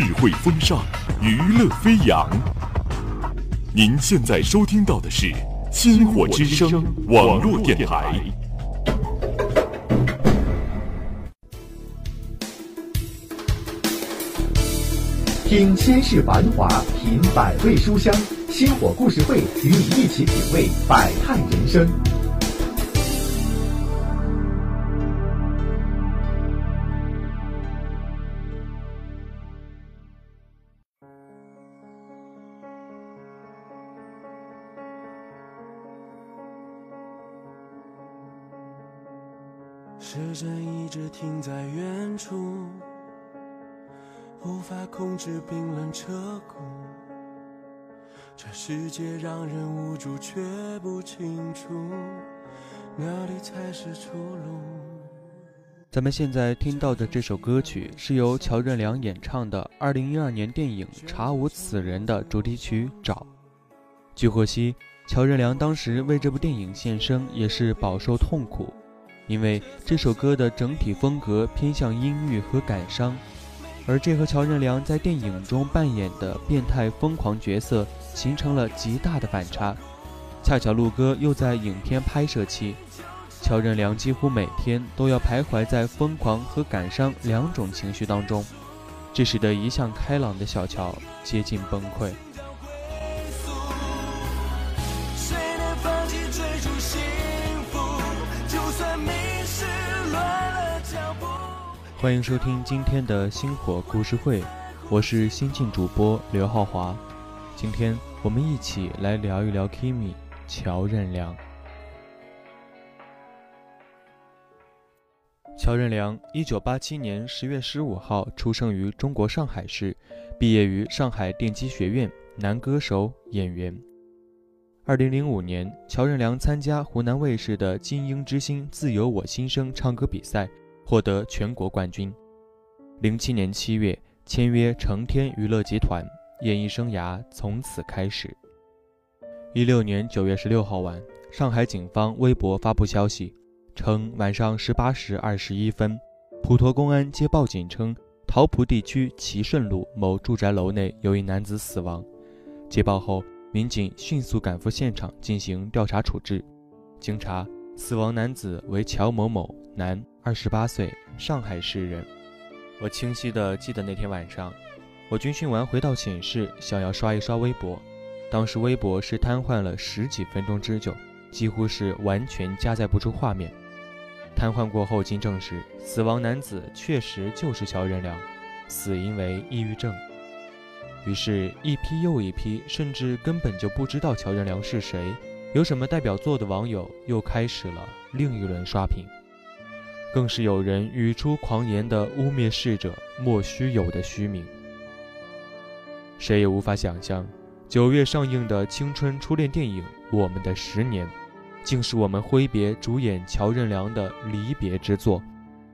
智慧风尚，娱乐飞扬。您现在收听到的是《星火之声》网络电台。听千世繁华，品百味书香。星火故事会与你一起品味百态人生。时针一直停在远处，无法控制冰冷彻骨。这世界让人无助，却不清楚哪里才是出路。咱们现在听到的这首歌曲是由乔任梁演唱的2012年电影《查无此人》的主题曲《找》。据获悉，乔任梁当时为这部电影献声也是饱受痛苦。因为这首歌的整体风格偏向阴郁和感伤，而这和乔任梁在电影中扮演的变态疯狂角色形成了极大的反差。恰巧录歌又在影片拍摄期，乔任梁几乎每天都要徘徊在疯狂和感伤两种情绪当中，这使得一向开朗的小乔接近崩溃。欢迎收听今天的星火故事会，我是新晋主播刘浩华。今天我们一起来聊一聊 Kimi 乔任梁。乔任梁，一九八七年十月十五号出生于中国上海市，毕业于上海电机学院，男歌手、演员。二零零五年，乔任梁参加湖南卫视的《金鹰之星自由我心声》唱歌比赛。获得全国冠军。零七年七月签约成天娱乐集团，演艺生涯从此开始。一六年九月十六号晚，上海警方微博发布消息，称晚上十八时二十一分，普陀公安接报警称，桃浦地区齐顺路某住宅楼内有一男子死亡。接报后，民警迅速赶赴现场进行调查处置。经查，死亡男子为乔某某，男。二十八岁，上海市人。我清晰地记得那天晚上，我军训完回到寝室，想要刷一刷微博。当时微博是瘫痪了十几分钟之久，几乎是完全加载不出画面。瘫痪过后，经证实，死亡男子确实就是乔任梁，死因为抑郁症。于是，一批又一批，甚至根本就不知道乔任梁是谁、有什么代表作的网友，又开始了另一轮刷屏。更是有人语出狂言的污蔑逝者莫须有的虚名，谁也无法想象，九月上映的青春初恋电影《我们的十年》，竟是我们挥别主演乔任梁的离别之作。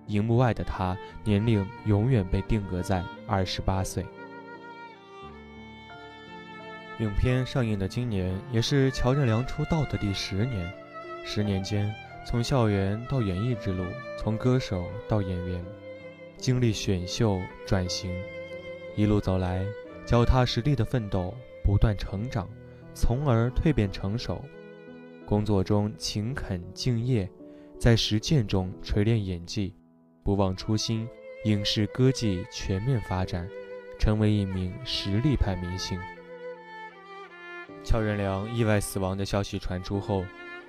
荧幕外的他，年龄永远被定格在二十八岁。影片上映的今年，也是乔任梁出道的第十年，十年间。从校园到演艺之路，从歌手到演员，经历选秀转型，一路走来，脚踏实地的奋斗，不断成长，从而蜕变成熟。工作中勤恳敬业，在实践中锤炼演技，不忘初心，影视歌技全面发展，成为一名实力派明星。乔任梁意外死亡的消息传出后。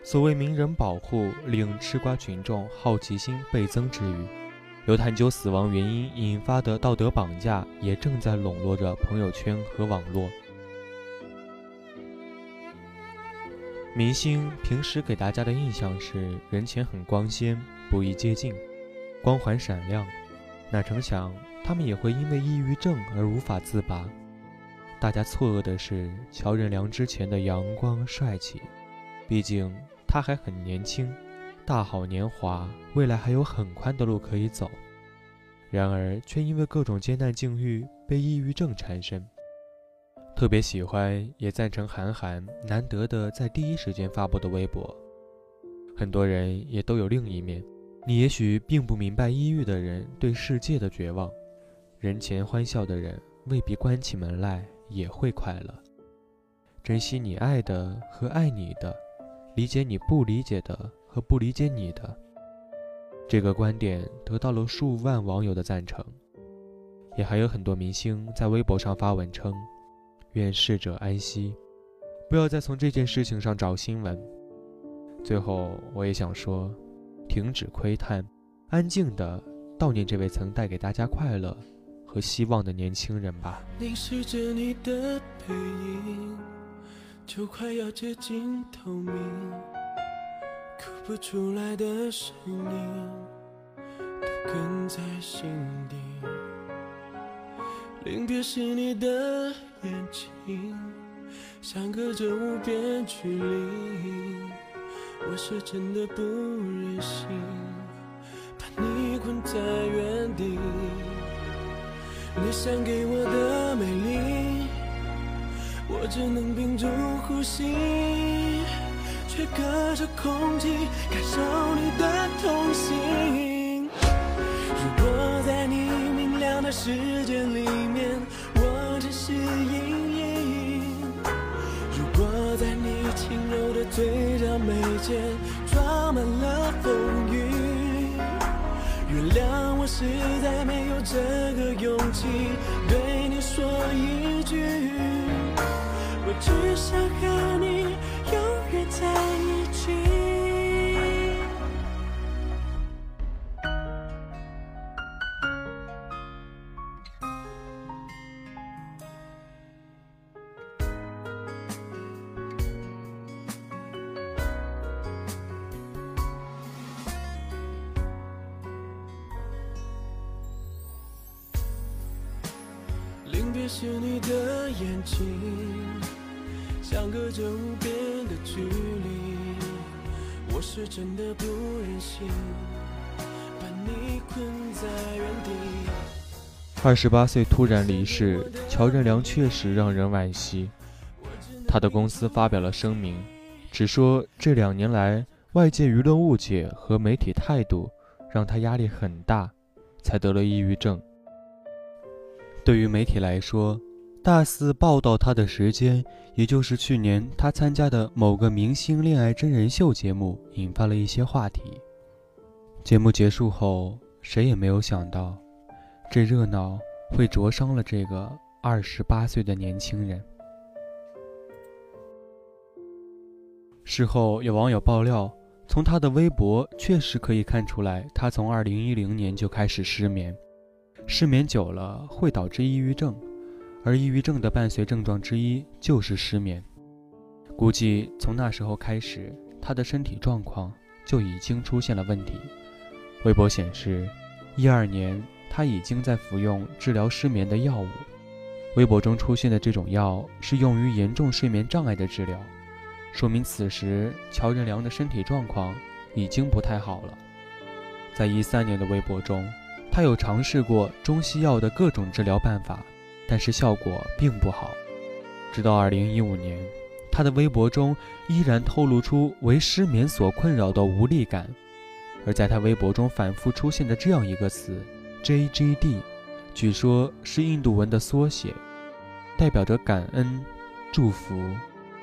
所谓名人保护，令吃瓜群众好奇心倍增之余，由探究死亡原因引发的道德绑架也正在笼络着朋友圈和网络。明星平时给大家的印象是人前很光鲜，不易接近，光环闪亮。哪成想他们也会因为抑郁症而无法自拔。大家错愕的是乔任梁之前的阳光帅气，毕竟。他还很年轻，大好年华，未来还有很宽的路可以走。然而，却因为各种艰难境遇被抑郁症缠身。特别喜欢，也赞成韩寒难得的在第一时间发布的微博。很多人也都有另一面，你也许并不明白抑郁的人对世界的绝望。人前欢笑的人，未必关起门来也会快乐。珍惜你爱的和爱你的，理解你不理解的和不理解你的。这个观点得到了数万网友的赞成，也还有很多明星在微博上发文称：“愿逝者安息，不要再从这件事情上找新闻。”最后，我也想说，停止窥探，安静的悼念这位曾带给大家快乐和希望的年轻人吧。凝视着你的背影，就快要接近透明。哭不出来的声音，都哽在心底。临别时你的眼睛，相隔着无边距离。我是真的不忍心，把你困在原地。你想给我的美丽，我只能屏住呼吸。却隔着空气感受你的痛心。如果在你明亮的世界里面，我只是阴影；如果在你轻柔的嘴角眉间装满了风雨，原谅我实在没有这个勇气对你说一句，只想和你永远。在一起。临别时，你的眼睛。相隔着无边的距离，我是真的不忍心把你困在原地。二十八岁突然离世，乔任梁确实让人惋惜。他的公司发表了声明，只说这两年来外界舆论误解和媒体态度让他压力很大，才得了抑郁症。对于媒体来说，大肆报道他的时间，也就是去年他参加的某个明星恋爱真人秀节目，引发了一些话题。节目结束后，谁也没有想到，这热闹会灼伤了这个二十八岁的年轻人。事后有网友爆料，从他的微博确实可以看出来，他从二零一零年就开始失眠，失眠久了会导致抑郁症。而抑郁症的伴随症状之一就是失眠，估计从那时候开始，他的身体状况就已经出现了问题。微博显示，一二年他已经在服用治疗失眠的药物。微博中出现的这种药是用于严重睡眠障碍的治疗，说明此时乔任梁的身体状况已经不太好了。在一三年的微博中，他有尝试过中西药的各种治疗办法。但是效果并不好，直到二零一五年，他的微博中依然透露出为失眠所困扰的无力感，而在他微博中反复出现的这样一个词 “JGD”，据说是印度文的缩写，代表着感恩、祝福、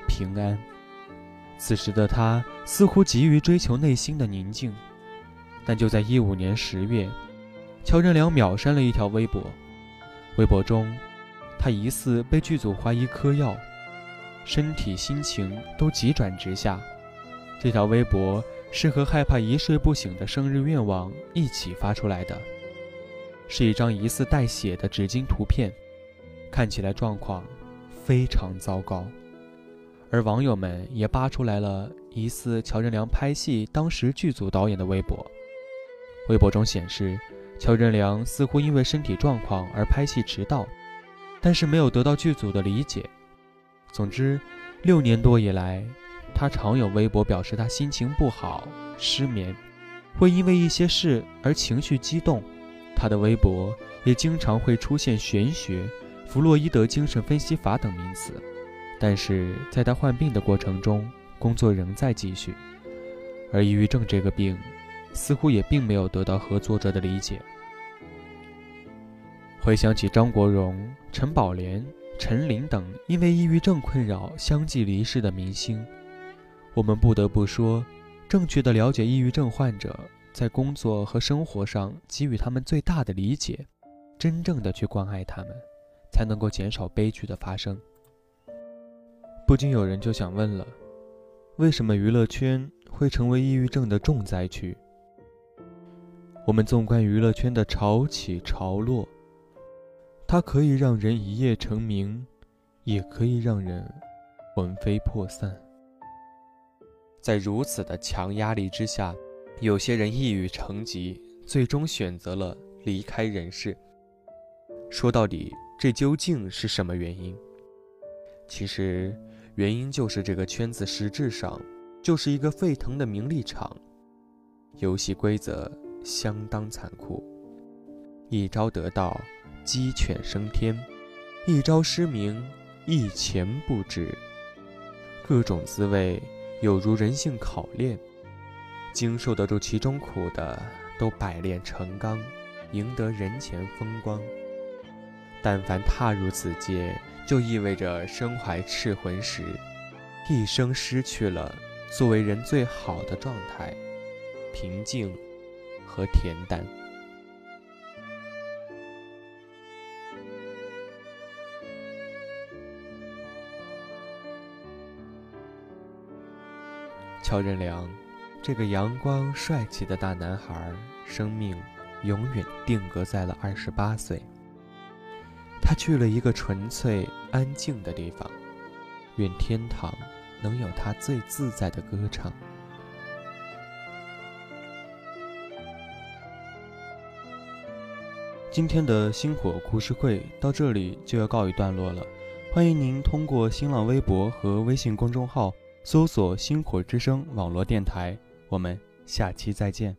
平安。此时的他似乎急于追求内心的宁静，但就在一五年十月，乔任梁秒删了一条微博，微博中。他疑似被剧组怀疑嗑药，身体、心情都急转直下。这条微博是和害怕一睡不醒的生日愿望一起发出来的，是一张疑似带血的纸巾图片，看起来状况非常糟糕。而网友们也扒出来了疑似乔任梁拍戏当时剧组导演的微博，微博中显示，乔任梁似乎因为身体状况而拍戏迟到。但是没有得到剧组的理解。总之，六年多以来，他常有微博表示他心情不好、失眠，会因为一些事而情绪激动。他的微博也经常会出现玄学、弗洛伊德精神分析法等名词。但是在他患病的过程中，工作仍在继续。而抑郁症这个病，似乎也并没有得到合作者的理解。回想起张国荣、陈宝莲、陈琳等因为抑郁症困扰相继离世的明星，我们不得不说，正确的了解抑郁症患者，在工作和生活上给予他们最大的理解，真正的去关爱他们，才能够减少悲剧的发生。不禁有人就想问了：为什么娱乐圈会成为抑郁症的重灾区？我们纵观娱乐圈的潮起潮落。它可以让人一夜成名，也可以让人魂飞魄散。在如此的强压力之下，有些人一语成疾，最终选择了离开人世。说到底，这究竟是什么原因？其实，原因就是这个圈子实质上就是一个沸腾的名利场，游戏规则相当残酷，一招得道。鸡犬升天，一朝失明，一钱不值。各种滋味有如人性考炼，经受得住其中苦的，都百炼成钢，赢得人前风光。但凡踏入此界，就意味着身怀赤魂时，一生失去了作为人最好的状态——平静和恬淡。乔任梁，这个阳光帅气的大男孩，生命永远定格在了二十八岁。他去了一个纯粹安静的地方，愿天堂能有他最自在的歌唱。今天的星火故事会到这里就要告一段落了，欢迎您通过新浪微博和微信公众号。搜索“星火之声”网络电台，我们下期再见。